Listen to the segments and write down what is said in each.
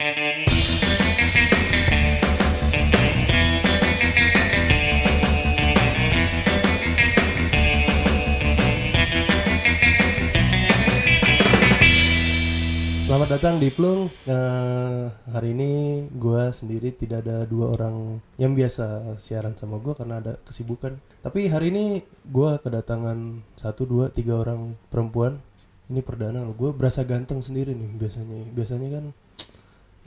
Selamat datang di Plung. Eh, hari ini gua sendiri tidak ada dua orang yang biasa siaran sama gua karena ada kesibukan. Tapi hari ini gua kedatangan satu, dua, tiga orang perempuan. Ini perdana loh. Gue berasa ganteng sendiri nih biasanya. Biasanya kan.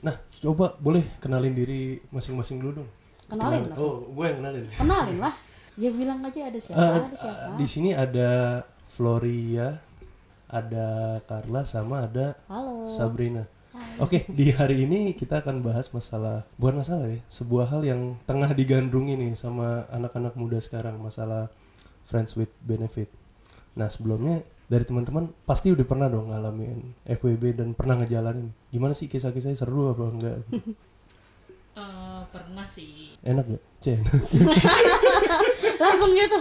Nah, coba boleh kenalin diri masing-masing dulu dong. Kenalin Kenalin-. Oh, gue yang kenalin. Kenalin lah. Ya bilang aja ada siapa, Eh, ada siapa. di sini ada Floria, ada Carla sama ada Halo. Sabrina. Oke, di hari ini kita akan bahas masalah bukan masalah ya, sebuah hal yang tengah digandrungi nih sama anak-anak muda sekarang, masalah friends with benefit. Nah, sebelumnya dari teman-teman pasti udah pernah dong ngalamin FWB dan pernah ngejalanin. Gimana sih kisah-kisahnya seru apa enggak? Eh, pernah sih Enak gak? Cen. Langsung gitu.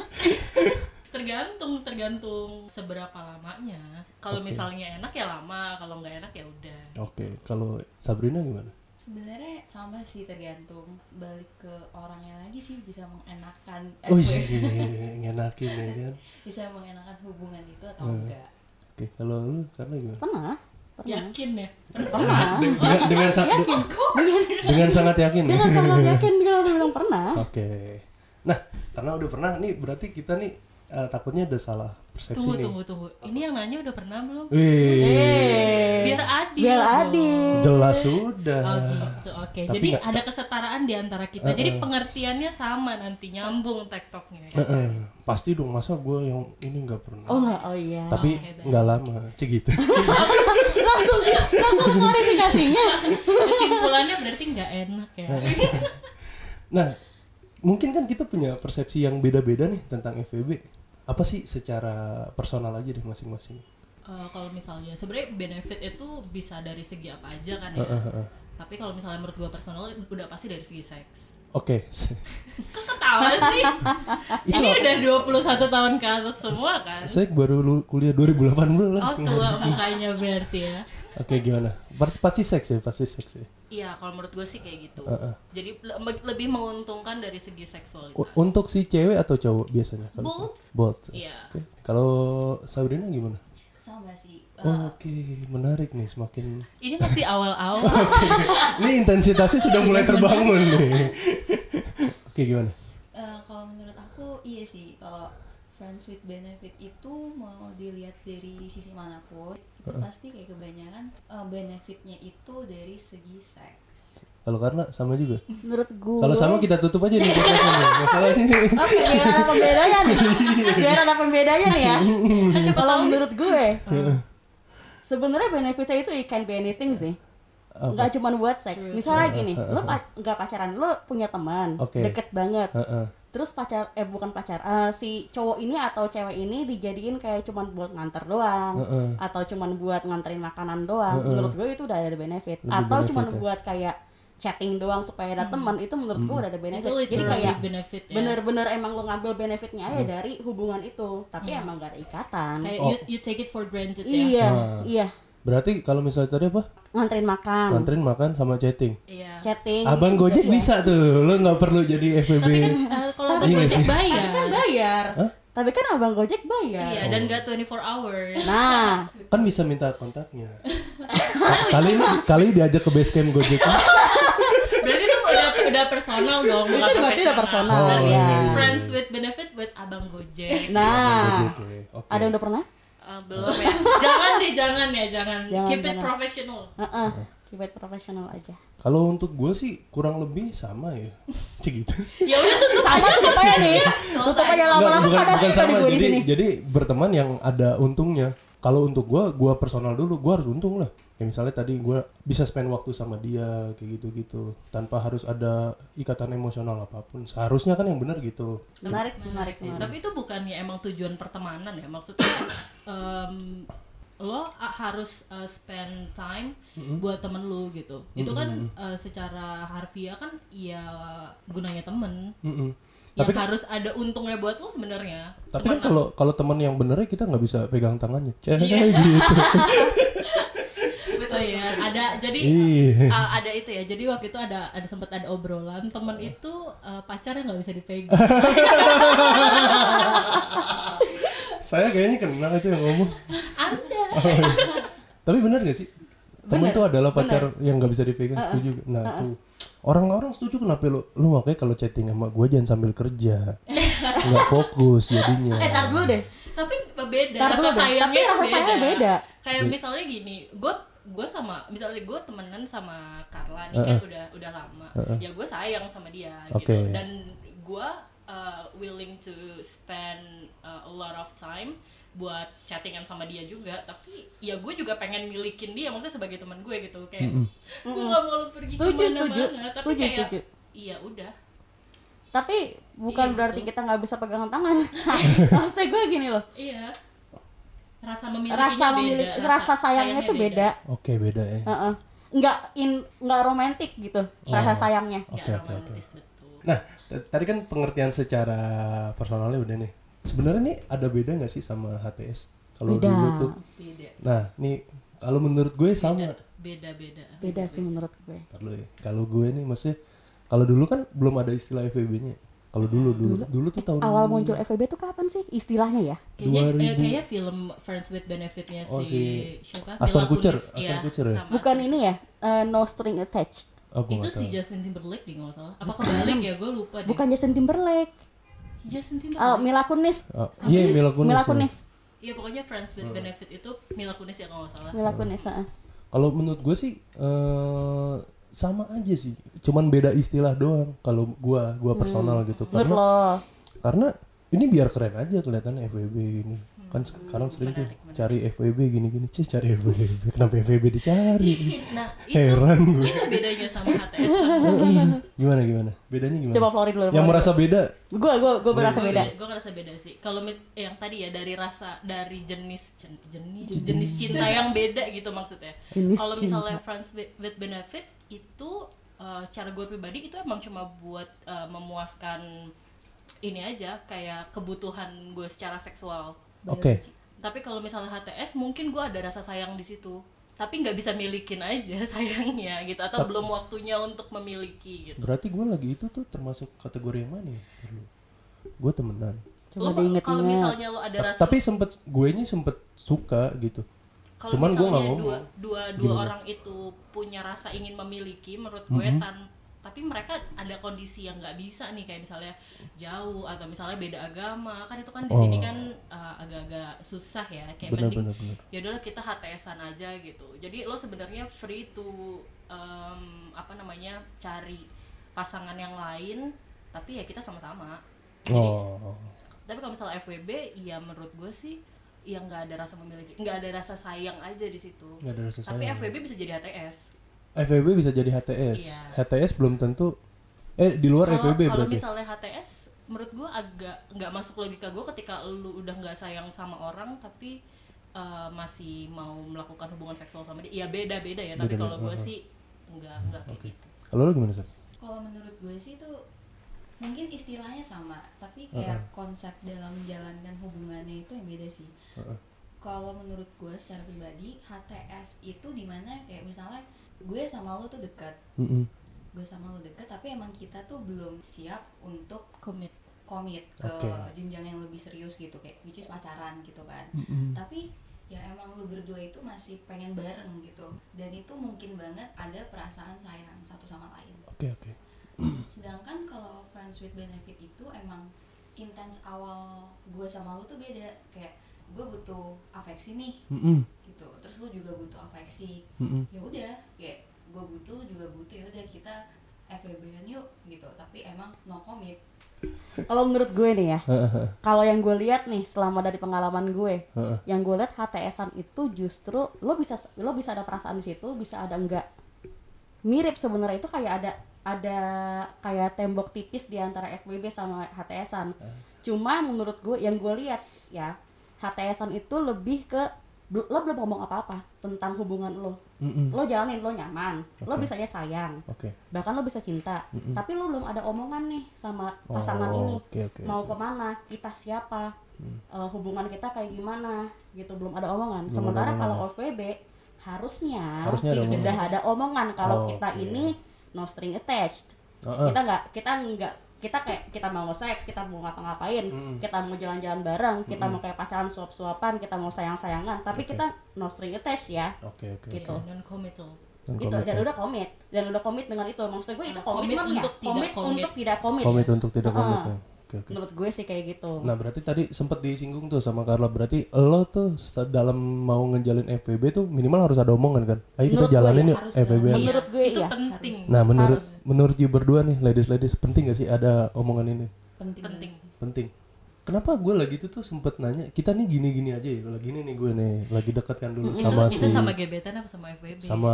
tergantung tergantung seberapa lamanya kalau Oke. misalnya enak ya lama kalau nggak enak ya udah Oke, kalau Sabrina gimana? Sebenarnya sama sih tergantung balik ke orangnya lagi sih bisa mengenakan eh, Oh gue- iya, ngenakin ya kan. bisa mengenakan hubungan itu atau Hmm. enggak. Oke, kalau lu karena gimana? Pernah? Pernah. yakin ya Pernah. Dengan dengan, sa- Yakin. Dengan, dengan sangat yakin ya. dengan sangat yakin kalau bilang pernah. Oke. Nah, karena udah pernah nih berarti kita nih eh, takutnya ada salah persepsi tunggu nih. tunggu tunggu ini yang nanya udah pernah belum Wih, Eh. biar adil Biar dong. adil. jelas sudah. Oh gitu, oke. Tapi Jadi nggak- ada kesetaraan di antara kita. Jadi pengertiannya sama nanti nyambung tektoknya. Eh, eh, pasti dong masa gue yang ini nggak pernah. Oh, oh iya. Tapi baik. nggak lama, cek gitu. langsung langsung klarifikasinya. Kesimpulannya berarti nggak enak ya. nah, mungkin kan kita punya persepsi yang beda-beda nih tentang FWB. Apa sih secara personal aja deh masing-masing? Eh, kalau misalnya sebenarnya benefit itu bisa dari segi apa aja kan ya. Eh, eh, eh. Tapi kalau misalnya menurut gua personal udah pasti dari segi seks. Oke, Ketawa sih. Ini udah 21 tahun ke atas semua kan. saya baru lu kuliah 2018. Oh tua mukanya berarti ya. Oke, gimana? Berarti pasti seks ya, pasti seks ya. Iya, kalau menurut gue sih kayak gitu. Heeh. Jadi le- lebih menguntungkan dari segi seksualitas. U- untuk si cewek atau cowok biasanya? Both. Both. Iya. Oke. Kalau Sabrina gimana? Sama sih. Oh, Oke, menarik nih semakin. Ini masih awal-awal. Ini intensitasnya sudah mulai terbangun nih. Oke, gimana? eh, kalau menurut aku iya sih kalau friends with benefit itu mau dilihat dari sisi mana pun itu pasti kayak kebanyakan eh, benefitnya itu dari segi seks. Kalau karena sama juga. Menurut gue. Kalau sama kita tutup aja nih podcastnya. Masalahnya ini. Oke, biar ada pembedanya nih. Biar ada pembedanya nih ya. Kalau menurut gue, sebenarnya benefitnya itu it can be anything sih. Apa? Nggak cuma buat seks. Misalnya gini, lo pa- nggak pacaran, lo punya teman, Oke. deket banget. Heeh. Terus pacar, eh bukan pacar, eh, si cowok ini atau cewek ini dijadiin kayak cuman buat nganter doang, Heeh. atau cuman buat nganterin makanan doang. Menurut gue itu udah ada benefit. Lebih atau cuman ya. buat kayak chatting doang supaya ada teman, itu menurut gue udah ada benefit. itu Jadi kayak benefit ya. bener-bener emang lo ngambil benefitnya aja dari hubungan itu tapi emang gak ada ikatan Kayak Oh. you, you take it for granted ya. iya Ah. iya Berarti kalau misalnya tadi apa? nganterin makan Nganterin makan sama chatting. Iya. chatting Abang itu Gojek juga iya. bisa tuh. Lo nggak perlu jadi FWB. Tapi kan eh, kalau Abang Iya Gojek bayar. tapi kan bayar Hah? tapi kan abang gojek bayar Iya, dan gak 24 hours. nah Kan bisa minta kontaknya. kali ini kali diajak ke base camp Gojek. Udah udah personal dong, Itu berarti udah personal, Berarti iya. Friends with benefit with Abang Gojek. nah Gojek, ya. Oke. ada yang udah pernah Eh, belum ya. jangan deh, jangan ya, jangan. Jangan, Keep it jangan. professional. Heeh, keep it profesional aja Kalau untuk gue sih kurang lebih sama ya. Cik gitu. Ya udah tutup sama tutup aja nih tutup aja lama-lama pada juga di gue di sini jadi berteman yang ada untungnya. Kalau untuk gue, gue personal dulu, gue harus untung lah. Ya misalnya tadi gue bisa spend waktu sama dia kayak gitu-gitu, tanpa harus ada ikatan emosional apa pun. Seharusnya kan yang benar gitu. menarik menarik menarik Tapi itu bukannya emang tujuan pertemanan ya. Maksudnya em, lo harus uh, spend time buat temen lu gitu. Itu kan uh, secara harfiah kan ya gunanya temen. Mm-mm. Yang Tapi kan- harus ada untungnya buat lo sebenarnya. Tapi kan kalau kalau teman yang benernya kita nggak bisa pegang tangannya. Cah, Iya. gitu. Betul ya. Ada jadi Iya. uh, ada itu ya. Jadi waktu itu ada ada sempat ada obrolan temen itu uh, pacarnya nggak bisa dipegang. Saya kayaknya kenal itu yang ngomong. Anda. Tapi benar gak sih? Temen Bener, tuh adalah pacar yang nggak bisa dipegang setuju. Nah tuh orang-orang setuju kenapa lu lu makanya kalau chatting sama gue jangan sambil kerja nggak fokus jadinya. Eh, tar dulu deh. Tapi beda. Tar rasa dulu deh. sayangnya Tapi rasa sayangnya beda. Kayak misalnya gini, gue gue sama misalnya gue temenan sama Carla nih kan udah udah lama ya gue sayang sama dia Oke. gitu dan gue uh, willing to spend uh, a lot of time buat chattingan sama dia juga tapi ya gue juga pengen milikin dia maksudnya sebagai teman gue gitu kayak gue gak mau lu pergi Setuju, setuju. tapi Setuju, kayak setuju. iya udah Tapi bukan Iya, berarti betul. kita nggak bisa pegangan tangan. Maksudnya gue gini loh. iya rasa memiliki Rasa memiliki rasa sayangnya itu beda. Oke beda ya. Heeh. Nggak in nggak romantis gitu rasa sayangnya. Oke Nggak oke oke. romantis betul Nah tadi kan pengertian secara personalnya udah nih. Sebenarnya nih ada beda nggak sih sama HTS? Kalau Beda. dulu tuh. beda Nah nih kalau menurut gue sama. beda beda Beda sih menurut gue. Dulu ya. Kalau gue nih maksudnya kalau dulu kan belum ada istilah FWB-nya. Kalau dulu dulu dulu tuh tahun Awal muncul FVB tuh kapan sih istilahnya ya? Kayaknya, ya, 2000. kayaknya film Friends with Benefitnya Oh, si, si siapa? Aston Mila Kutcher, Kunis, Aston iya, Kutcher ya? Bukan Aston- ini ya? eh, no string attached. Oh, Itu si. Justin Timberlake deh nggak salah. Apa kebalik ya? Gue lupa deh. Bukan Justin Timberlake. Justin Eh, Timberlake. Mila Kunis. Oh, iya Mila Kunis. Mila ya. Kunis. Iya pokoknya Friends with Benefit itu Mila Kunis ya kalau nggak salah. Mila Kunis. heeh. Kalau menurut gue sih eh sama aja sih. Cuman beda istilah doang. Kalau gua gua personal gitu. Menurut Karena karena ini biar keren aja kelihatannya FWB ini. Kan sekarang sering tuh cari FWB gini-gini. Cih cari FWB. Kenapa FWB dicari? Nah itu Heran gue. itu bedanya sama HTS sama gimana gimana? Bedanya gimana? Coba Florid dulu. Yang merasa beda Gue gue gue berasa gue beda. gue ngerasa beda sih kalau mis- yang tadi ya dari rasa dari jenis jen- jenis jenis cinta yang beda gitu maksudnya kalau cinta. misalnya friends with, with benefit itu uh, secara gue pribadi itu emang cuma buat uh, memuaskan ini aja kayak kebutuhan gue secara seksual Oke. tapi kalau misalnya HTS mungkin gue ada rasa sayang di situ tapi nggak bisa milikin aja sayangnya gitu atau belum waktunya untuk memiliki gitu Berarti gue lagi itu tuh termasuk kategori yang mana ya? Gue temenan. Coba Lo diinget kalau misalnya lo ada Ta- rasa Tapi sempet gue ini sempet suka gitu. Kalau Cuman gua misalnya nggak ngomong. dua dua dua orang itu punya rasa ingin memiliki, menurut gue Mm-hmm. tan tapi mereka ada kondisi yang nggak bisa nih kayak misalnya jauh atau misalnya beda agama kan itu kan di sini Oh. kan uh, agak-agak susah ya kayak Bener, mending bener, bener. ya udahlah kita HTSan aja gitu jadi lo sebenarnya free to um, apa namanya cari pasangan yang lain tapi ya kita sama-sama jadi Oh. tapi kalau misalnya FWB ya menurut gue sih ya nggak ada rasa memiliki nggak ada rasa sayang aja di situ Nggak ada rasa tapi. FWB bisa jadi HTS FWB bisa jadi HTS. Iya. HTS belum tentu eh di luar kalau FWB kalau berarti. misalnya HTS menurut gue agak nggak masuk logika gue ketika lu udah nggak sayang sama orang tapi uh, masih mau melakukan hubungan seksual sama dia ya beda beda ya tapi Beda-beda, kalau gue uh-huh. sih nggak nggak kayak gitu Kalau lu gimana sih? kalau menurut gue sih itu mungkin istilahnya sama tapi kayak konsep dalam menjalankan hubungannya itu yang beda sih kalau menurut gue secara pribadi HTS itu di mana kayak misalnya gue sama lo tuh dekat Mm-mm. gue sama lo deket tapi emang kita tuh belum siap untuk komit komit ke Oke. jenjang yang lebih serius gitu kayak which is pacaran gitu kan Mm-mm. tapi ya emang lu berdua itu masih pengen bareng gitu dan itu mungkin banget ada perasaan sayang satu sama lain Oke oke. sedangkan kalau friends with benefit itu emang intens awal gue sama lu tuh beda kayak gue butuh afeksi nih Mm-mm. gitu terus lu juga butuh afeksi Mm-mm. ya udah kayak gue butuh lu juga butuh ya udah kita FWB-an yuk gitu tapi emang no commit Kalau menurut gue nih ya, kalau yang gue lihat nih selama dari pengalaman gue, yang gue lihat HTSan itu justru lo bisa lo bisa ada perasaan di situ, bisa ada enggak. Mirip sebenarnya itu kayak ada ada kayak tembok tipis di antara FWB sama HTSan. Cuma menurut gue yang gue lihat ya, HTSan itu lebih ke lo belum ngomong apa-apa tentang hubungan lo. Mm-mm. Lo jalanin lo nyaman, lo Oke. bisa aja sayang Oke. bahkan lo bisa cinta tapi lo belum ada omongan nih sama pasangan Oh, ini oke, oke, mau oke. ke mana kita siapa Eh, hubungan kita kayak gimana gitu belum ada omongan Belum sementara ada kalau. OVB harusnya, Harusnya sih sudah ada omongan kalau Oh, kita oke. ini no string attached. Heeh. Kita nggak kita nggak kita kayak kita mau seks, kita mau ngapa-ngapain, Hmm. kita mau jalan-jalan bareng, kita mau kayak pacaran suap-suapan, kita mau sayang-sayangan, tapi kita no string attached ya. Oke oke. Gitu. non committal Dan gitu komit dan ya. udah komit dan udah komit dengan itu maksud gue itu Nah, komitmen komit ya untuk tidak komit komit. untuk tidak komit, Komit untuk tidak komit ya. Oke oke. menurut gue sih kayak gitu Nah berarti tadi sempet disinggung tuh sama Carla berarti lo tuh se- dalam mau ngejalin FWB tuh minimal harus ada omongan kan? Ayo kita Menurut gue jalanin ya, yuk harus FWB. banget. Menurut gue itu iya. penting Nah menurut Harus. menurut you berdua nih ladies ladies penting gak sih ada omongan ini? penting, penting banget. Penting. Kenapa gue lagi itu tuh sempet nanya kita nih gini gini aja ya lagi ini nih gue nih lagi deket kan dulu sama itu si sama gebetan apa sama FWB sama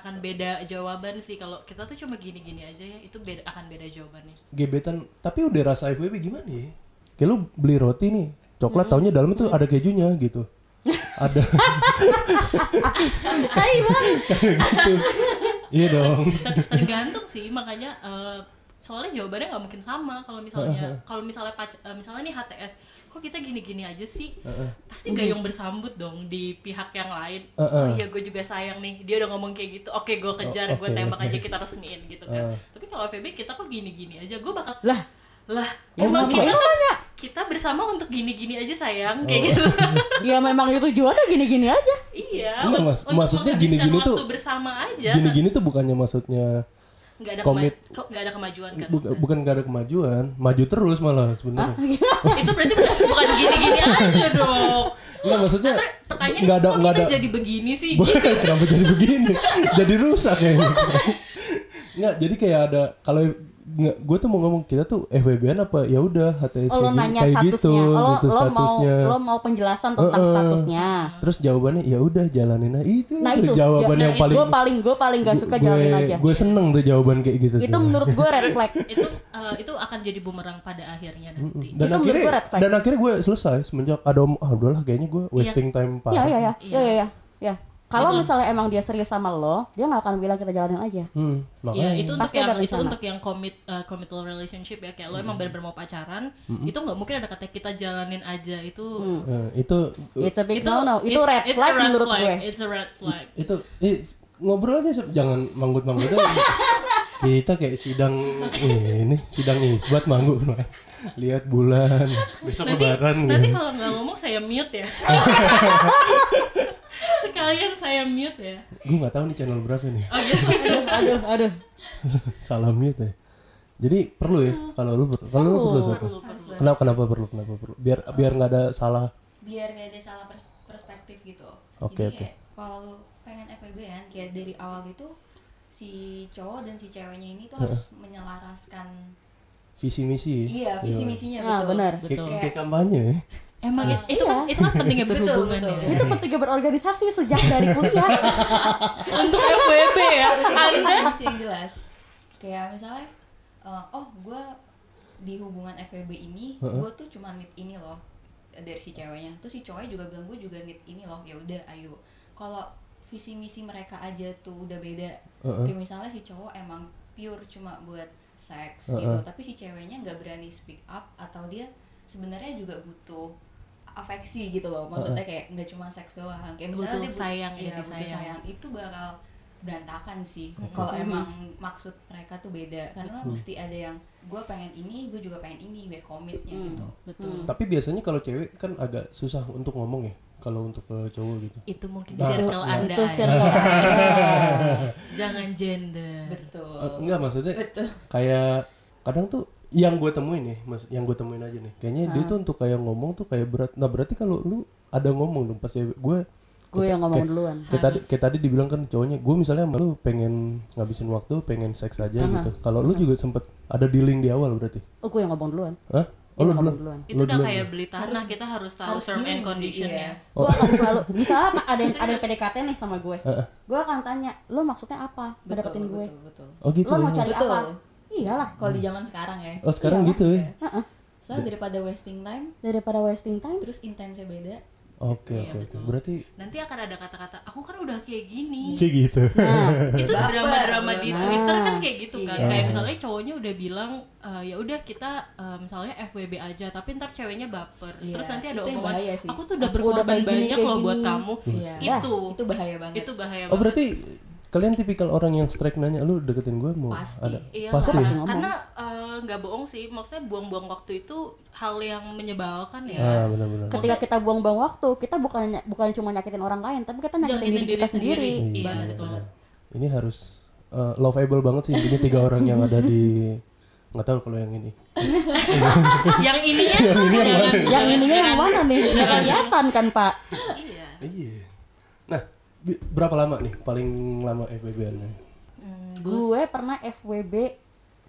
akan beda jawaban sih kalau kita tuh cuma gini-gini aja ya itu beda akan beda jawabannya gebetan tapi udah rasa FWB gimana ya? Kayak lu beli roti nih coklat taunya dalamnya tuh ada kejunya gitu. ada kayak gitu. Iya dong. Ter- tergantung sih makanya eh, soalnya jawabannya nggak mungkin sama kalau misalnya kalau misalnya pac- eh, misalnya nih HTS kok kita gini-gini aja sih? Pasti gayung bersambut dong di pihak yang lain. Oh iya gue juga sayang nih dia udah ngomong kayak gitu. Oke gue kejar Oh, gue oke, tembak oke. aja kita resmiin gitu kan. Tapi kalau FEB kita kok gini-gini aja? Gue bakal lah. Lah Ya, emang kita lu nanya? kita bersama untuk gini-gini aja sayang Oh. kayak gitu. Ya memang itu tujuannya gini-gini aja. Iya Enggak, untuk Maksudnya gini-gini tuh- bersama aja. Gini-gini tuh bukannya maksudnya nggak ada komit. nggak ada kemajuan kan bu- bukan gak ada kemajuan, maju terus malah sebenarnya. itu berarti bukan, gini-gini aja dong Enggak maksudnya nggak ada nggak ada jadi begini sih Bukan, kenapa jadi begini? jadi rusak kayaknya. Enggak, jadi kayak ada kalau nggak gue tuh mau ngomong kita tuh FWB-an apa ya udah HTS Oh, lo nanya kayak gitu statusnya lo gitu lo mau statusnya. lo mau penjelasan tentang Heeh. statusnya Terus jawabannya ya udah jalanin aja itu. nah itu jawaban ja- yang paling gue paling gue paling gak suka jalanin aja Gue seneng tuh jawaban kayak gitu. itu tuh. menurut gue red flag itu eh, itu akan jadi bumerang pada akhirnya nanti dan Itu menurut akhirnya gue red flag. dan akhirnya gue selesai semenjak ada om ah udahlah kayaknya gue wasting time parah. ya ya ya Iya. ya ya ya, ya. kalau misalnya emang dia serius sama lo dia nggak akan bilang kita jalanin aja. Hmm, Ya. makanya itu untuk Pasti yang ada itu untuk yang commit eh, committal relationship ya. Kayak lo emang benar-benar mau pacaran itu nggak mungkin ada kata kita jalanin aja. Itu eh, itu it's a big itu no no itu it's- red it's flag red menurut flag. gue. It's a red flag. itu eh, ngobrol aja jangan manggut-manggut aja. kita kayak sidang eh, ini sidang isbat manggut. Lihat bulan besok nanti lebaran. nanti gitu. kalau nggak ngomong saya mute ya sekalian saya mute ya? Gue nggak tahu nih channel berapa nih. Oh gitu. Aduh aduh. Salah mute ya. Jadi perlu ya kalau lu perlu kalau lu perlu siapa? Perlu, perlu. kenapa kenapa perlu kenapa perlu? Biar biar nggak ada salah. Biar gak ada salah pers- perspektif gitu. Oke, jadi oke. kayak kalau lu pengen FWB kan kayak dari awal itu si cowok dan si ceweknya ini tuh harus menyelaraskan visi misi iya visi misinya nah betul. benar. Kayak, Betul. kayak kampanye ya emang Ah, itu kan itu kan pentingnya Betul, berhubungan betul. ya. Itu pentingnya berorganisasi sejak dari kuliah. Untuk FWB ya? Harus ada yang jelas. Kayak misalnya eh, oh gue di hubungan FWB ini gue tuh cuma need ini loh dari si ceweknya. Terus si cowoknya juga bilang gue juga need ini loh ya udah ayo. Kalau visi misi mereka aja tuh udah beda. Heeh. kayak misalnya si cowok emang pure cuma buat seks gitu tapi si ceweknya nggak berani speak up atau dia sebenarnya juga butuh afeksi gitu loh. Maksudnya kayak nggak cuma seks doang. Kayak misalnya Butuh dia sayang ya, butuh sayang. itu bakal berantakan sih. Kalau emang maksud mereka tuh beda. Karena mesti ada yang gue pengen ini gue juga pengen ini biar komitnya gitu. betul. Tapi biasanya kalau cewek kan agak susah untuk ngomong ya kalau untuk ke cowok gitu. Itu mungkin Nah, circle nah. anda itu aja. circle jangan gender. Betul. Eh, enggak maksudnya betul. kayak kadang tuh yang gue temuin nih mas yang gue temuin aja nih. Kayaknya dia tuh untuk kayak ngomong tuh kayak berat. Nah berarti kalau lu ada ngomong dong pas cewek gue gue yang ngomong duluan. kayak tadi kayak tadi dibilang kan cowoknya gue misalnya sama lu pengen ngabisin waktu pengen seks aja gitu. Kalau lu juga sempet ada dealing di awal berarti? Oh gue yang ngomong duluan. Hah? Oh, lu ngomong belum? duluan. Itu udah kayak beli tanah kita harus tahu harus term and sih, condition iya. ya gue akan selalu misalnya apa, ada yang ada yang PDKT nih sama gue. Gue akan tanya lo maksudnya apa? Betul ngedapetin gue. betul betul. Oh gitu lo ya? mau cari Betul. apa iyalah kalau di zaman sekarang ya Oh sekarang gitu ya? soalnya daripada wasting time daripada wasting time terus intensnya beda Oke Iya, oke oke. betul. Berarti nanti akan ada kata-kata aku kan udah kayak gini sih gitu. itu Baper. drama-drama di Nah. Twitter kan kayak gitu kan Iya. kayak misalnya cowoknya udah bilang "Eh, ya udah kita eh, misalnya FWB aja tapi ntar ceweknya baper Iya, terus nanti ada itu yang omongan aku tuh udah berkorban gini, banyak loh buat gini." kamu Iya. itu itu bahaya banget itu bahaya Oh banget berarti kalian tipikal orang yang strike nanya lu deketin gue mau Pasti. ada Iya, pasti. Karena, eh, nggak bohong sih, maksudnya buang-buang waktu itu hal yang menyebalkan ya. Ah benar-benar. ketika kita buang-buang waktu kita bukan bukan cuma nyakitin orang lain tapi kita nyakitin Nyakitin diri kita sendiri, Iya, banget iya, betul. iya. Ini harus uh, lovable banget sih intinya tiga orang yang ada di nggak tahu kalau yang ini. yang ininya yang ininya yang mana nih kelihatan kan pak Iya. Iya. Berapa lama nih paling lama FWB-nya? gue pernah FWB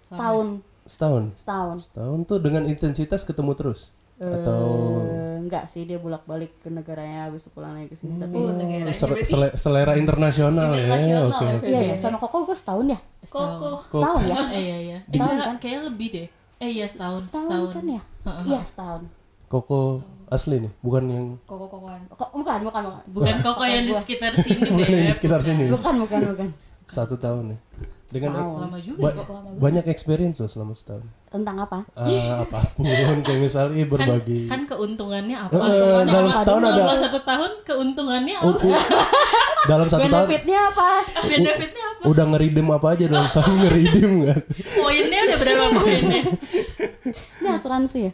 setahun Setahun. setahun Setahun tuh dengan intensitas ketemu terus atau Eh, enggak sih dia bolak balik ke negaranya habis itu pulang lagi ke sini tapi oh negaranya Ser- berarti sele- selera internasional, Internasional ya. Oke. ya, oke. iya ya sama koko gue setahun ya koko setahun ya iya iya. Kan? kayaknya lebih deh. Eh iya setahun, setahun setahun. kan ya iya setahun Koko asli nih, bukan yang koko kokoan kok bukan bukan bukan Bukan koko yang di sekitar sini bukan yang deh. di sekitar sini. bukan bukan bukan Satu tahun nih. Dengan Setahun. Lama juga. ba-. Kok lama banyak experience loh selama setahun. tentang apa Ah, apa pun kayak misalnya Kan, berbagi. kan keuntungannya apa? Eh, Keuntungannya dalam apa? setahun ada- Selama satu tahun keuntungannya apa? dalam satu tahun benefitnya apa Benefitnya apa? udah ngeridem apa aja dalam setahun ngeridem kan? Poinnya udah berapa poinnya? ini asuransi ya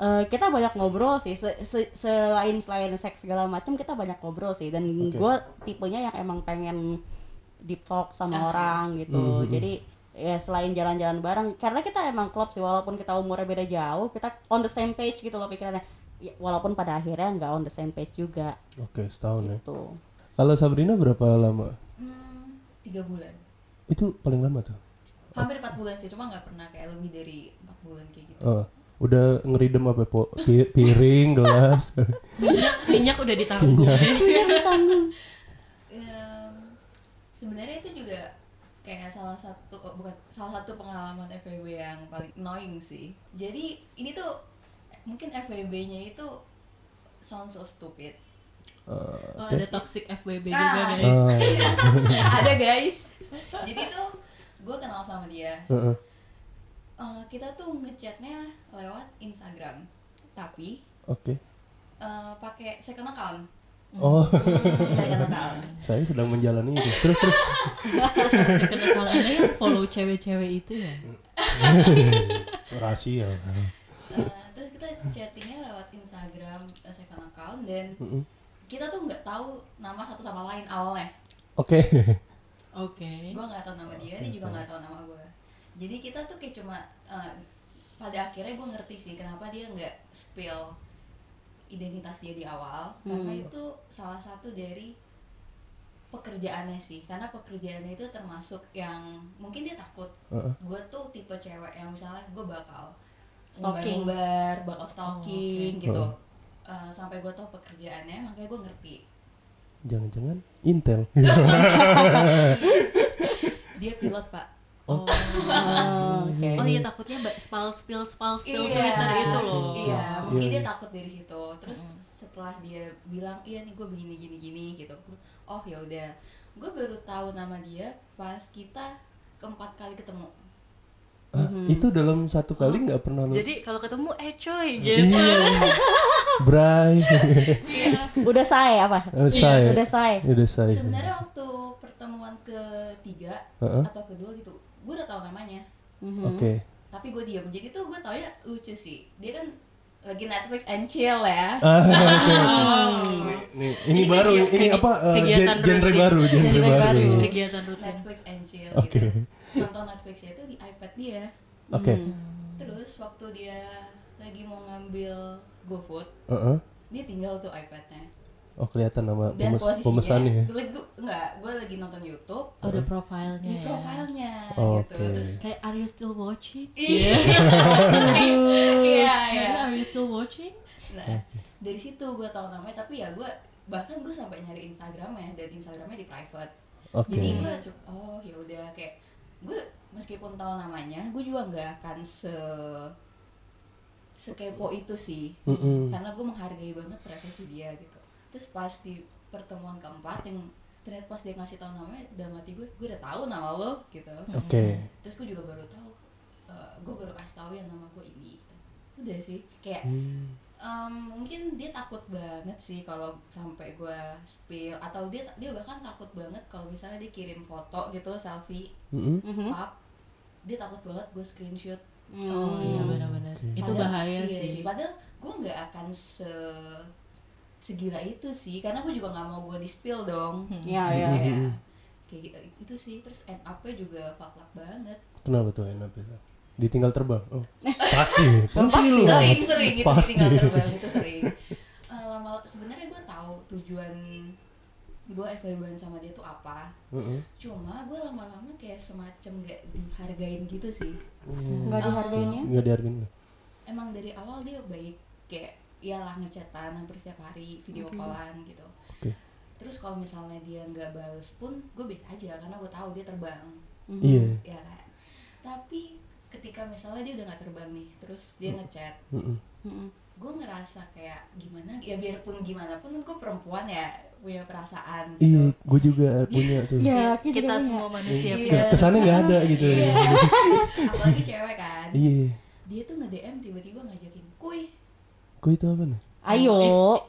Eh, kita banyak ngobrol sih Se- se- selain selain seks segala macam kita banyak ngobrol sih dan Oke. gue tipenya yang emang pengen deep talk sama Ah. orang gitu jadi ya selain jalan-jalan bareng karena kita emang klop sih walaupun kita umurnya beda jauh kita on the same page gitu loh pikirannya Ya, walaupun pada akhirnya nggak on the same page juga Oke, setahun ya. gitu Kalau Sabrina berapa lama? hmm, tiga bulan Itu paling lama tuh. hampir empat bulan sih cuma nggak pernah kayak lebih dari empat bulan kayak gitu Oh, udah ngeridem apa po pi- piring, gelas. Minyak, minyak udah ditanggung deh. Em, sebenarnya itu juga kayak salah satu oh, bukan salah satu pengalaman FWB yang paling annoying sih jadi ini tuh mungkin FWB-nya itu sound so stupid Oh, Oke. ada toxic FWB juga Ah. guys. Ah, ada guys jadi tuh gue kenal sama dia heeh. Eh, kita tuh ngechatnya lewat Instagram tapi Oke. eh, pakai second account Oh, Hmm, second account saya sedang menjalani itu. Terus terus. Second kalau anda yang follow cewek-cewek itu ya. Rahasia. Eh, terus kita chattingnya lewat Instagram eh, second account dan kita tuh nggak tahu nama satu sama lain awalnya Oke. Oke. gue nggak tahu nama dia dia juga nggak tahu nama gue jadi kita tuh kayak cuma eh, pada akhirnya gue ngerti sih kenapa dia nggak spill identitas dia di awal karena Hmm. itu salah satu dari pekerjaannya sih karena pekerjaannya itu termasuk yang mungkin dia takut Heeh. gue tuh tipe cewek yang misalnya gue bakal Stalking. ngumbar bakal stalking Oh, gitu Oh. Eh, sampai gue tahu pekerjaannya makanya gue ngerti Jangan-jangan Intel. dia pilot pak Oh. Oh, oke Oh iya takutnya mbak spal spill spal spill Iya. Twitter itu loh. iya mungkin Iya, dia iya. takut dari situ terus setelah dia bilang iya nih gue begini gini gini gitu oh ya udah gue baru tahu nama dia pas kita keempat kali ketemu Ah, Itu dalam satu kali nggak pernah lu. Jadi kalau ketemu eh coy gitu. Iya. Bray. Iya. udah saya apa Oh, saya. udah saya Udah saya. sebenarnya waktu pertemuan ketiga Heeh. atau kedua gitu gue udah tahu namanya Mhm. Oke. tapi gue diam jadi tuh gue tau ya lucu sih dia kan lagi Netflix and chill ya Ah, oke. Nih, ini baru, ini apa? eh, kegiatan gen- genre rutin. baru, genre Genre baru. baru. Kegiatan rutin. Netflix and chill Oke. gitu nonton Netflixnya itu di iPad dia Oke. Hmm. terus waktu dia lagi mau ngambil GoFood Heeh. dia tinggal tuh iPadnya Oh kelihatan nama dan pemes- posisinya pemesannya ya. gue lagi enggak gue lagi nonton YouTube Oh, ada profilnya di ya. profilnya Oke. gitu terus Kayak are you still watching? iya iya iya Ada, Are you still watching? nah dari situ gue tahu namanya tapi ya gue bahkan gue sampai nyari Instagramnya dan Instagramnya di private Oke. jadi gue cuk- oh ya udah kayak gue meskipun tahu namanya gue juga nggak akan se sekepo itu sih Mm-mm. karena gue menghargai banget privasi dia gitu terus pas di pertemuan keempat yang ternyata pas dia ngasih tahu namanya dalam hati gue gue udah tahu nama lo gitu Oke. terus gue juga baru tahu eh, gue baru kasih tahu yang nama gue ini gitu. udah sih kayak Hmm. em, mungkin dia takut banget sih kalau sampai gue spill atau dia dia bahkan takut banget kalau misalnya dia kirim foto gitu selfie Mm-mm. Mhm. pap dia takut banget gue screenshot Oh iya Hmm. benar-benar. Itu Padahal- bahaya iya sih. padahal gue nggak akan se segila itu sih karena gue juga nggak mau gue di spill dong Iya, iya, Kayak- iya. kayak gitu itu sih terus end up-nya juga fuck banget Kenapa tuh enak itu? Ditinggal terbang. Oh, pasti. Pasti. lah. sering sering gitu Pasti. tinggal terbang itu sering Eh, lama sebenarnya gue tahu tujuan gue FWB sama dia tuh apa Mm-mm. cuma gue lama-lama kayak semacam gak dihargain gitu sih Hmm. Nggak dihargainnya? Nggak dihargain. emang dari awal dia baik kayak iyalah ngechatan hampir setiap hari video callan gitu Oke. terus kalau misalnya dia nggak bales pun gue biasa aja karena gue tahu dia terbang Mhm. Iya. ya kan tapi ketika misalnya dia udah nggak terbang nih terus dia ngechat. Mhm. gue ngerasa kayak gimana ya biarpun gimana pun gue perempuan ya punya perasaan Iya, gitu gue juga punya tuh. Iya, Ki juga Kita punya. semua manusia Iya. Kesannya nggak ada gitu. Iya. ya. apalagi cewek kan Iya. dia tuh nge DM tiba-tiba ngajakin kuy Kue itu apa nih? Ayo.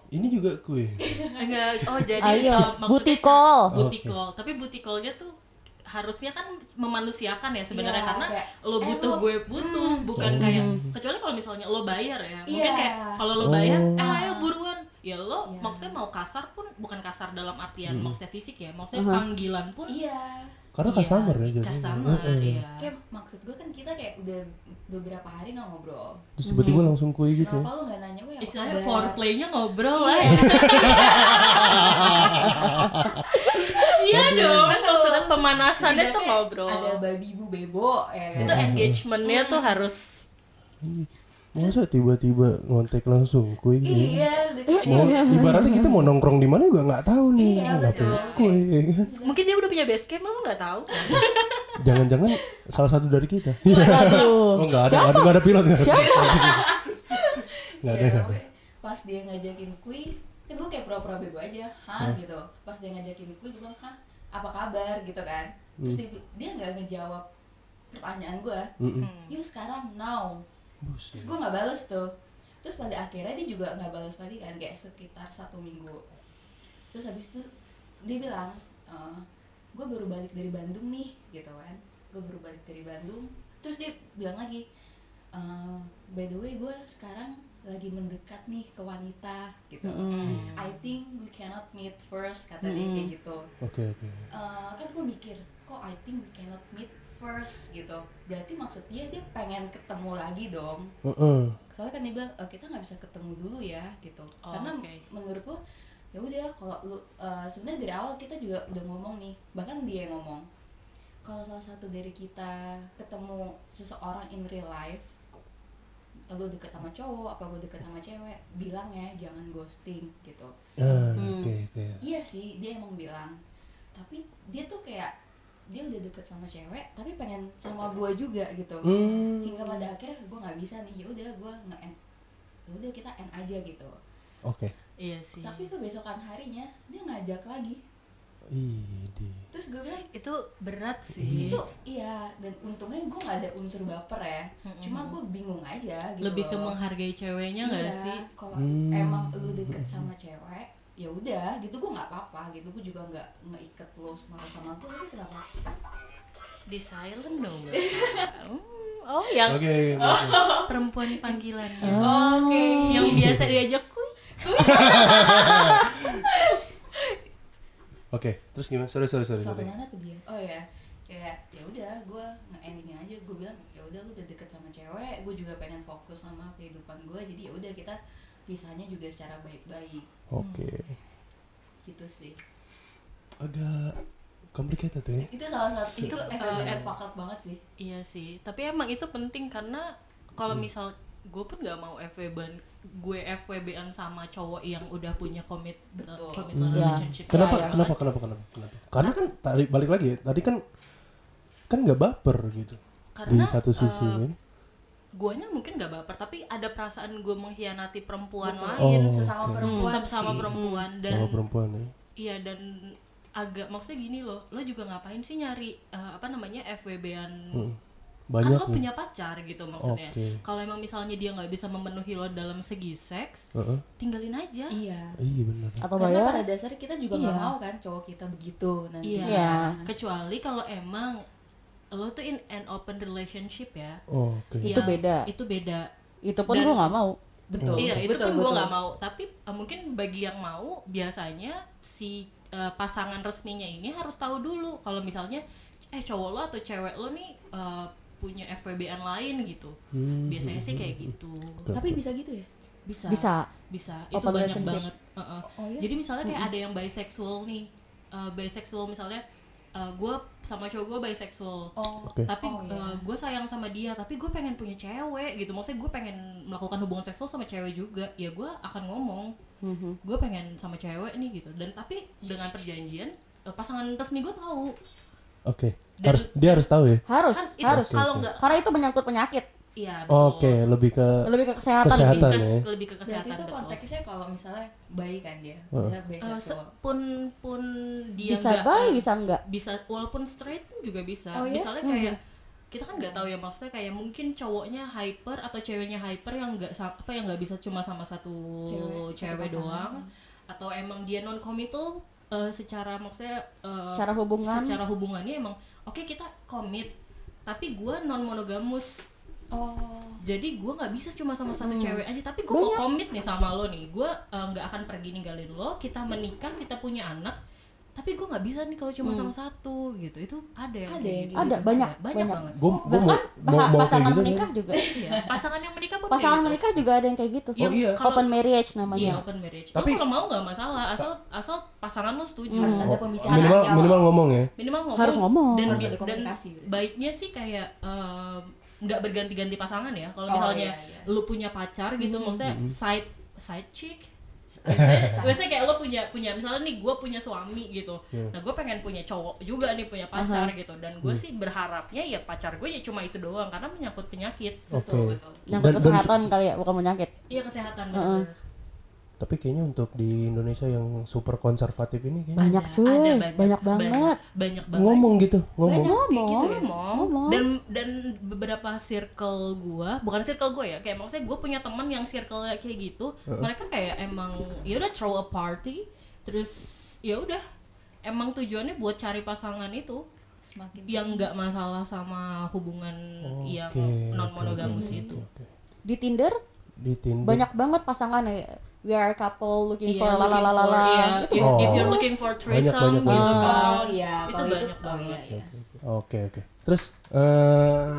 Ini juga kue. Enggak, oh jadi Ayo, uh, call. booty Oke. call. Tapi booty callnya tuh harusnya kan memanusiakan ya sebenarnya Iya, karena kayak, lo eh, butuh lo- gue butuh hmm, bukan gitu. kayak Hmm. kecuali kalau misalnya lo bayar ya mungkin Iya. kayak kalau lo bayar Oh. eh ayo buruan ya lo Iya. maksudnya mau kasar pun bukan kasar dalam artian Hmm. maksudnya fisik ya maksudnya Uh-huh. panggilan pun iya Karena iya, customer ya jadi. customer iya kayak maksud gue kan kita kayak udah beberapa hari nggak ngobrol Terus tiba-tiba langsung kue gitu. ya. kenapa lu nggak nanya gue istilahnya kabar?" foreplaynya ngobrol Iya. lah ya iya dong maksudnya pemanasannya tuh ngobrol ada babi bu bebo ya kan? itu engagementnya tuh harus Iya. Masa tiba-tiba ngontek langsung kue gitu. ya? iya udah kayak Mau ibaratnya kita mau nongkrong di mana juga nggak tahu nih. Iya, betul. Kue ya kan. mungkin dia udah punya base camp lo nggak tahu Jangan-jangan salah satu dari kita. Waduh. Oh nggak ada, nggak ada, pilot nggak ada. Siapa? Nggak ada, ya, pas dia ngajakin kui kan gue kayak pura-pura bego aja hah gitu pas dia ngajakin kui gue bilang hah apa kabar gitu kan terus dia, dia nggak ngejawab pertanyaan gue yuk sekarang now terus Buset. gue nggak bales tuh. Terus pada akhirnya dia juga nggak bales lagi kan kayak sekitar satu minggu. Terus habis itu dia bilang gue baru balik dari Bandung nih gitu kan. Gue baru balik dari Bandung. Terus dia bilang lagi "Eh, by the way gue sekarang lagi mendekat nih ke wanita gitu Mm-mm. I think we cannot meet first kata dia Mm-mm. kayak gitu Oke oke. Eh, kan gue mikir kok I think we cannot meet first gitu berarti maksud dia dia pengen ketemu lagi dong Heeh. soalnya kan dia bilang "Eh, kita nggak bisa ketemu dulu ya gitu Oh, karena oke. menurut gue ya udah kalau lu eh, sebenarnya dari awal kita juga udah ngomong nih bahkan dia yang ngomong kalau salah satu dari kita ketemu seseorang in real life lu deket sama cowok apa gue deket sama cewek bilang ya jangan ghosting gitu Ah, Hmm. Oke oke. iya sih dia emang bilang tapi dia tuh kayak dia udah deket sama cewek tapi pengen sama gue juga gitu Hmm. hingga pada akhirnya gue nggak bisa nih ya udah gue nge end ya udah kita end aja gitu Oke. iya sih tapi kebesokan harinya dia ngajak lagi Idi. terus gue bilang itu berat sih. Itu iya dan untungnya gue nggak ada unsur baper ya. Cuma gue bingung aja gitu lebih ke menghargai ceweknya nggak Iya, sih? kalau Hmm. emang lu deket sama cewek ya udah gitu gue nggak apa-apa gitu. Gue juga nggak ngeikat lo marah sama gue tapi kenapa? Di silent dong Hmm, oh yang Oke. oke. perempuan panggilannya. Oke. Yang biasa diajak kuy Oke. Terus gimana? Sorry sorry sorry sampai sorry. mana tuh dia oh ya kayak ya udah gue nge-endingnya aja gue bilang ya udah lu udah deket sama cewek gue juga pengen fokus sama kehidupan gue jadi ya udah kita pisahnya juga secara baik-baik Oke. gitu sih Agak complicated ya. itu salah satu itu Itu, uh, fuck up banget sih iya sih tapi emang itu penting karena kalau misal gue pun nggak mau FWB gue FWB-an sama cowok yang udah punya komit Betul. komitmen Iya. relationship Kenapa, Ya, ya. kenapa, kenapa, kenapa, kenapa? Karena kan tadi balik lagi ya. Tadi kan kan nggak baper gitu karena di satu sisi eh, kan. guanya mungkin nggak baper tapi ada perasaan gue mengkhianati perempuan Betul. lain Oh, sesama oke. perempuan sama, sama perempuan dan sama perempuan ya iya dan agak maksudnya gini loh lo juga ngapain sih nyari eh, apa namanya FWB-an Hmm. Kan banyak lo nih punya pacar gitu maksudnya Oke. kalau emang misalnya dia nggak bisa memenuhi lo dalam segi seks Heeh. tinggalin aja iya iya benar atau karena bayar pada dasarnya kita juga nggak Iya. mau kan cowok kita begitu nanti Iya. Iya. Kecuali kalau emang lo tuh in an open relationship ya. oh, oke Itu beda. Itu beda. itu pun gue nggak mau betul iya, itu betul, pun gue nggak mau. Tapi eh, mungkin bagi yang mau, biasanya si eh, pasangan resminya ini harus tahu dulu kalau misalnya eh cowok lo atau cewek lo nih eh, punya FWB-an lain gitu. Hmm, Biasanya sih kayak gitu. tapi bisa gitu ya Bisa. bisa Bisa. Itu Open banyak banget. Heeh. oh iya Jadi misalnya kayak ada yang bisexual nih, uh, bisexual misalnya gue sama cowok gue bisexual, oh Oke. tapi Oh, iya. gue sayang sama dia, tapi gue pengen punya cewek gitu, maksudnya gue pengen melakukan hubungan seksual sama cewek juga, ya gue akan ngomong, Mhm. gue pengen sama cewek nih gitu, dan tapi dengan perjanjian uh, pasangan resmi gue tahu, oke Dan- harus dia harus tahu ya harus Harus- itu harus kalau Oke. nggak, karena itu menyangkut penyakit iya betul, oke lebih ke lebih ke kesehatan, Kesehatan. sih Kes- ya. lebih ke berarti kesehatan itu betul. konteksnya kalau misalnya bayi kan dia Heeh. bisa Uh, bisexual se- pun pun dia bisa nggak, baik uh, bisa enggak bisa walaupun straight pun juga bisa Oh, iya? misalnya kayak kita kan nggak tahu ya maksudnya kayak mungkin cowoknya hyper atau ceweknya hyper yang nggak apa yang nggak bisa cuma sama satu Cewek, cewek, doang atau emang dia non committal uh, secara maksudnya uh, secara hubungan. secara hubungannya emang oke kita komit tapi gua non monogamus oh. Jadi gua nggak bisa cuma sama satu Hmm. cewek aja tapi gua mau komit nih sama lo nih. Gua uh, nggak akan pergi ninggalin lo kita menikah kita punya anak tapi gua nggak bisa nih kalau cuma sama satu gitu itu ada yang Ada gitu. Hmm. Ada, banyak, banyak, banyak. banget gue gue mau bahkan mau bah- mau pasangan gitu menikah kan juga Iya, pasangan yang menikah pun pasangan gitu. menikah juga ada yang kayak gitu Iya, Oh, iya. kalau- open marriage Iya namanya open marriage. Tapi- kalau mau nggak masalah, asal asal pasangan lo setuju. harus ada Oh, pembicaraan minimal awal. minimal ngomong ya Minimal ngomong. Harus ngomong. Dan, Harus dan baiknya sih kayak em, nggak berganti-ganti pasangan ya. Kalau Oh, misalnya iya, iya. lu punya pacar gitu, Hmm. maksudnya side side chick. Biasanya, biasanya kayak lo punya punya misalnya nih gue punya suami gitu, Iya. nah gue pengen punya cowok juga nih punya pacar gitu, dan gue Hmm. sih berharapnya ya pacar gue ya cuma itu doang karena menyangkut penyakit, betul Oke. betul yang Dan- dan- kesehatan kali ya bukan penyakit. Iya kesehatan bener tapi kayaknya untuk di Indonesia yang super konservatif ini kayaknya banyak cuy ada banyak, banget. banyak banget. Ngomong gitu ngomong. Banyak kayak gitu ya? ngomong. Ngomong. dan dan beberapa circle gua bukan circle gue ya kayak maksudnya gue punya teman yang circle kayak gitu. Mereka kayak emang ya udah throw a party terus ya udah emang tujuannya buat cari pasangan itu. Semakin yang nggak masalah sama hubungan yang Oke, non monogamus oke, itu. oke. di Tinder di Tinder banyak banget pasangan ya. We are a couple looking Iya, for looking for- lalalala iya, itu if, Oh. if you're looking for threesome banyak, gitu banyak. kan. oh iya itu kalau itu banyak oh banget. Iya iya oke oke. Terus eh,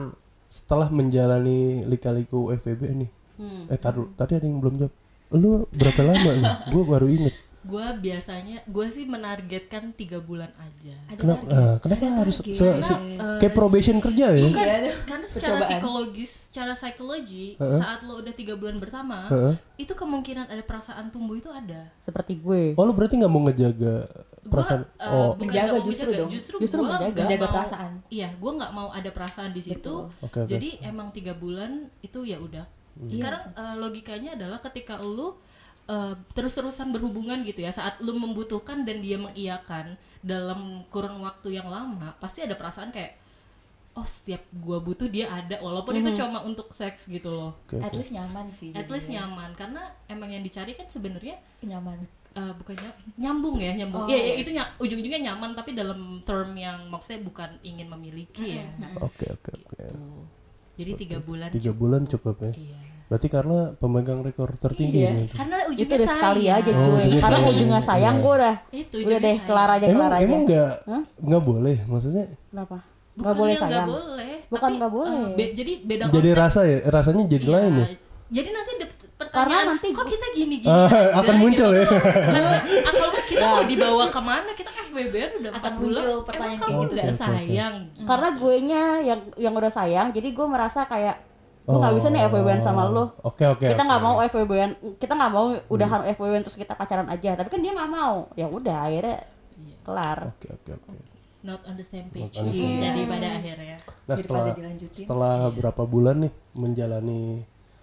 setelah menjalani lika-liku FVB nih Hmm. eh taruh tadi ada yang belum jawab. Lu berapa lama nih? Gue baru inget gue biasanya gue sih menargetkan tiga bulan aja ada kenapa target. eh, kenapa Ada harus target. se- se- Eh, kayak probation kerja ya Bukan, Iya, karena secara percobaan. psikologis, secara psikologi, Heeh. saat lo udah tiga bulan bersama, Heeh. itu kemungkinan ada perasaan tumbuh itu ada. seperti gue oh lu berarti nggak mau ngejaga Gua, perasaan eh, oh Menjaga nggak mau justru menjaga, dong. Justru, Justru gua menjaga. nggak Menjaga mau- perasaan. Iya, gue nggak mau ada perasaan di situ. Oke oke Jadi emang tiga bulan itu ya udah. Iya Sekarang eh, logikanya adalah ketika lu eh, terus-terusan berhubungan gitu ya, saat lu membutuhkan dan dia mengiyakan dalam kurun waktu yang lama, pasti ada perasaan kayak oh setiap gua butuh dia ada. Walaupun itu cuma untuk seks gitu loh. oke at oke. least nyaman sih at least nyaman. Karena emang yang dicari kan sebenarnya kenyamanan uh, bukannya nyambung ya nyambung. Oh, ya, ya, iya. itu ny- ujung-ujungnya nyaman tapi dalam term yang maksudnya bukan ingin memiliki ya. Oke oke oke. Jadi tiga bulan tiga bulan cukup ya. Iya berarti karena pemegang rekor tertinggi Iya. nih itu. karena itu ujungnya udah sekali sayang. aja Oh, cuy ujungnya karena sayang. ujungnya sayang Iya. gue udah itu udah deh sayang. kelar aja emang kelar aja emang nggak Hah? nggak boleh maksudnya kenapa Bukan nggak boleh sayang boleh Bukan tapi, nggak boleh. uh, be- jadi beda jadi konsep. rasa ya rasanya jadi Iya. lain ya jadi nanti pertanyaan Karena nanti kok kita gini gini Ah, aja, akan muncul gitu. ya. Karena atau enggak kita mau dibawa ke mana kita FWB udah Akan bulan muncul pertanyaan kamu kayak gitu sayang karena gue nya yang yang udah sayang jadi gue merasa kayak gue nggak Oh. bisa nih FWB-an sama lu oke oke kita nggak oke. mau FWB-an kita nggak mau udahan FWB terus kita pacaran aja tapi kan dia nggak mau ya udah akhirnya kelar oke oke oke not on the same page Not on the same jadi pada akhirnya Nah Daripada setelah dilanjutin. setelah berapa bulan nih menjalani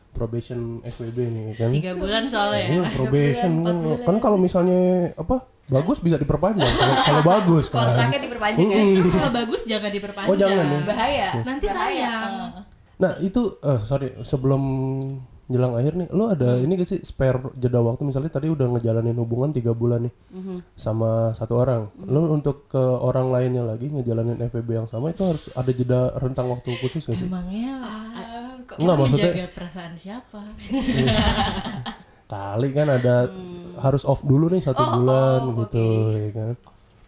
probation FWB nih kan? tiga bulan soalnya ya Iya probation bulan, kan. bulan. kan kalau misalnya apa bagus bisa diperpanjang kalau kalau bagus kan. kontraknya diperpanjang justru kalau bagus jangan diperpanjang Oh, jangan ya? bahaya Nanti Bahaya. sayang. Heeh. Nah itu eh sorry sebelum jelang akhir nih lo ada ini gak sih spare jeda waktu? Misalnya tadi udah ngejalanin hubungan tiga bulan nih sama satu orang. Lo untuk ke orang lainnya lagi ngejalanin FVB yang sama itu harus ada jeda rentang waktu khusus gak sih? emangnya Ah, kok Enggak kita maksudnya menjaga perasaan siapa? Kali kan ada harus off dulu nih satu Oh, bulan oh, gitu ya kan?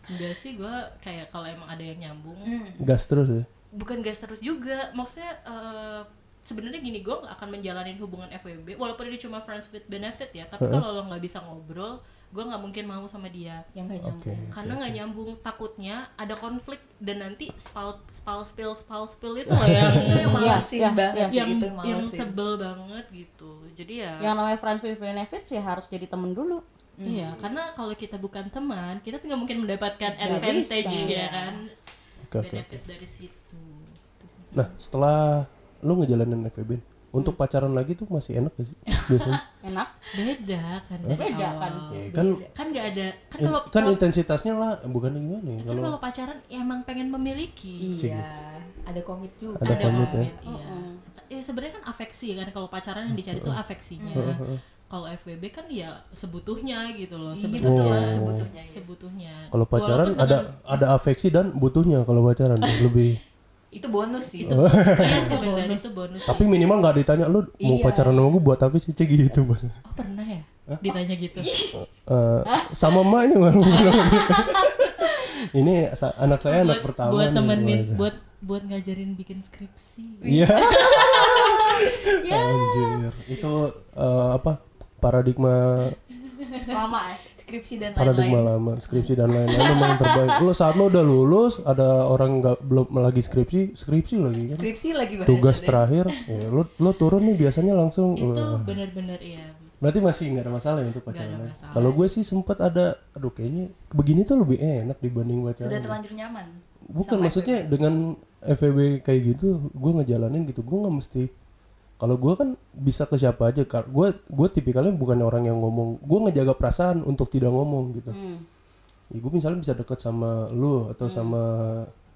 Enggak sih gue kayak kalau emang ada yang nyambung. Gas terus ya bukan gas terus juga. Maksudnya eh, sebenarnya gini gue nggak akan menjalanin hubungan FWB walaupun ini cuma friends with benefit ya. Tapi kalau lo nggak bisa ngobrol gue nggak mungkin mau sama dia. Yang gak nyambung. Oke karena nggak nyambung takutnya ada konflik dan nanti spal spal spill spal spill itu loh yang itu yang malesin Iya, banget yang gitu yang yang malesin. sebel banget gitu. Jadi ya Yang namanya friends with benefits ya harus jadi temen dulu. iya karena kalau kita bukan teman kita tuh nggak mungkin mendapatkan advantage bisa. ya kan oke oke. Benefit dari situ nah setelah lo ngejalanin FVB untuk pacaran lagi tuh masih enak gak sih? Biasanya? Enak. beda kan dari Beda kan. ya, kan kan nggak ada kan in- kalau kan kalau- intensitasnya lah bukan gimana ya kan kalau kalau pacaran ya emang pengen memiliki. Iya. Ada komit juga. Ada komit ya. iya. Ya, sebenarnya kan afeksi kan kalau pacaran yang dicari tuh afeksinya kalau FWB kan ya sebutuhnya gitu loh Iya, betul Oh. sebutuhnya iya. sebutuhnya Kalau pacaran Walaupun ada dengan- ada afeksi dan butuhnya kalau pacaran lebih. itu bonus sih itu iya sih benar itu bonus Tapi minimal nggak ditanya lu mau Iya. pacaran sama gue buat apa sih cek gitu oh pernah ya ditanya gitu Eh, sama emaknya baru bilang. Ini anak saya anak buat, pertama buat nih, temenin Bos. buat buat ngajarin bikin skripsi Iya. Anjir. Itu eh, apa? Paradigma Lama ya. skripsi dan paradigma lain-lain lama skripsi dan lain-lain memang yang terbaik. Lo saat lo udah lulus ada orang nggak belum lagi skripsi skripsi lagi kan. skripsi lagi tugas deh. terakhir ya, lo lo turun nih biasanya langsung itu benar-benar iya berarti masih nggak ada masalah untuk pacaran kalau gue sih sempat ada aduh kayaknya begini tuh lebih enak dibanding sudah pacaran terlanjur nyaman bukan maksudnya dengan FVB kayak gitu gue ngejalanin gitu gue nggak mesti kalau gue kan bisa ke siapa aja gue gue tipikalnya bukan orang yang ngomong gue ngejaga perasaan untuk tidak ngomong gitu. Hmm. ya, gue misalnya bisa deket sama lu atau sama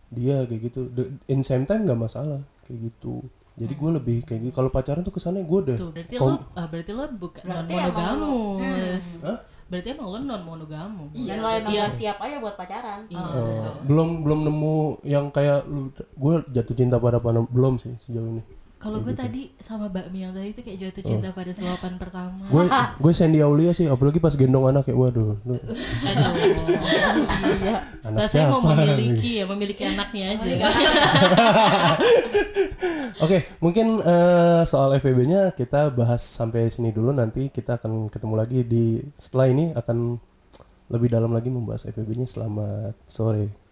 dia kayak gitu. The- in same time nggak masalah kayak gitu. Jadi gue lebih kayak gitu. Kalau pacaran tuh kesannya gue deh tuh berarti Kom- lo ah, berarti lo bukan non Berarti monogamus. Hah? berarti emang lo non monogamus. Dan lo emang Iya. gak siap aja buat pacaran. Iya. Oh, belum belum nemu yang kayak lu. Gue jatuh cinta pada panah belum sih sejauh ini Kalau gue tadi sama bakmi yang tadi itu kayak jatuh cinta pada suapan pertama. gue gue Sandy Aulia sih apalagi pas gendong anak kayak waduh lu Iya. anak Rasanya mau memiliki ya, memiliki anaknya aja. Oke, mungkin eh, soal FVB-nya kita bahas sampai sini dulu. Nanti kita akan ketemu lagi di setelah ini akan lebih dalam lagi membahas FVB-nya. Selamat sore.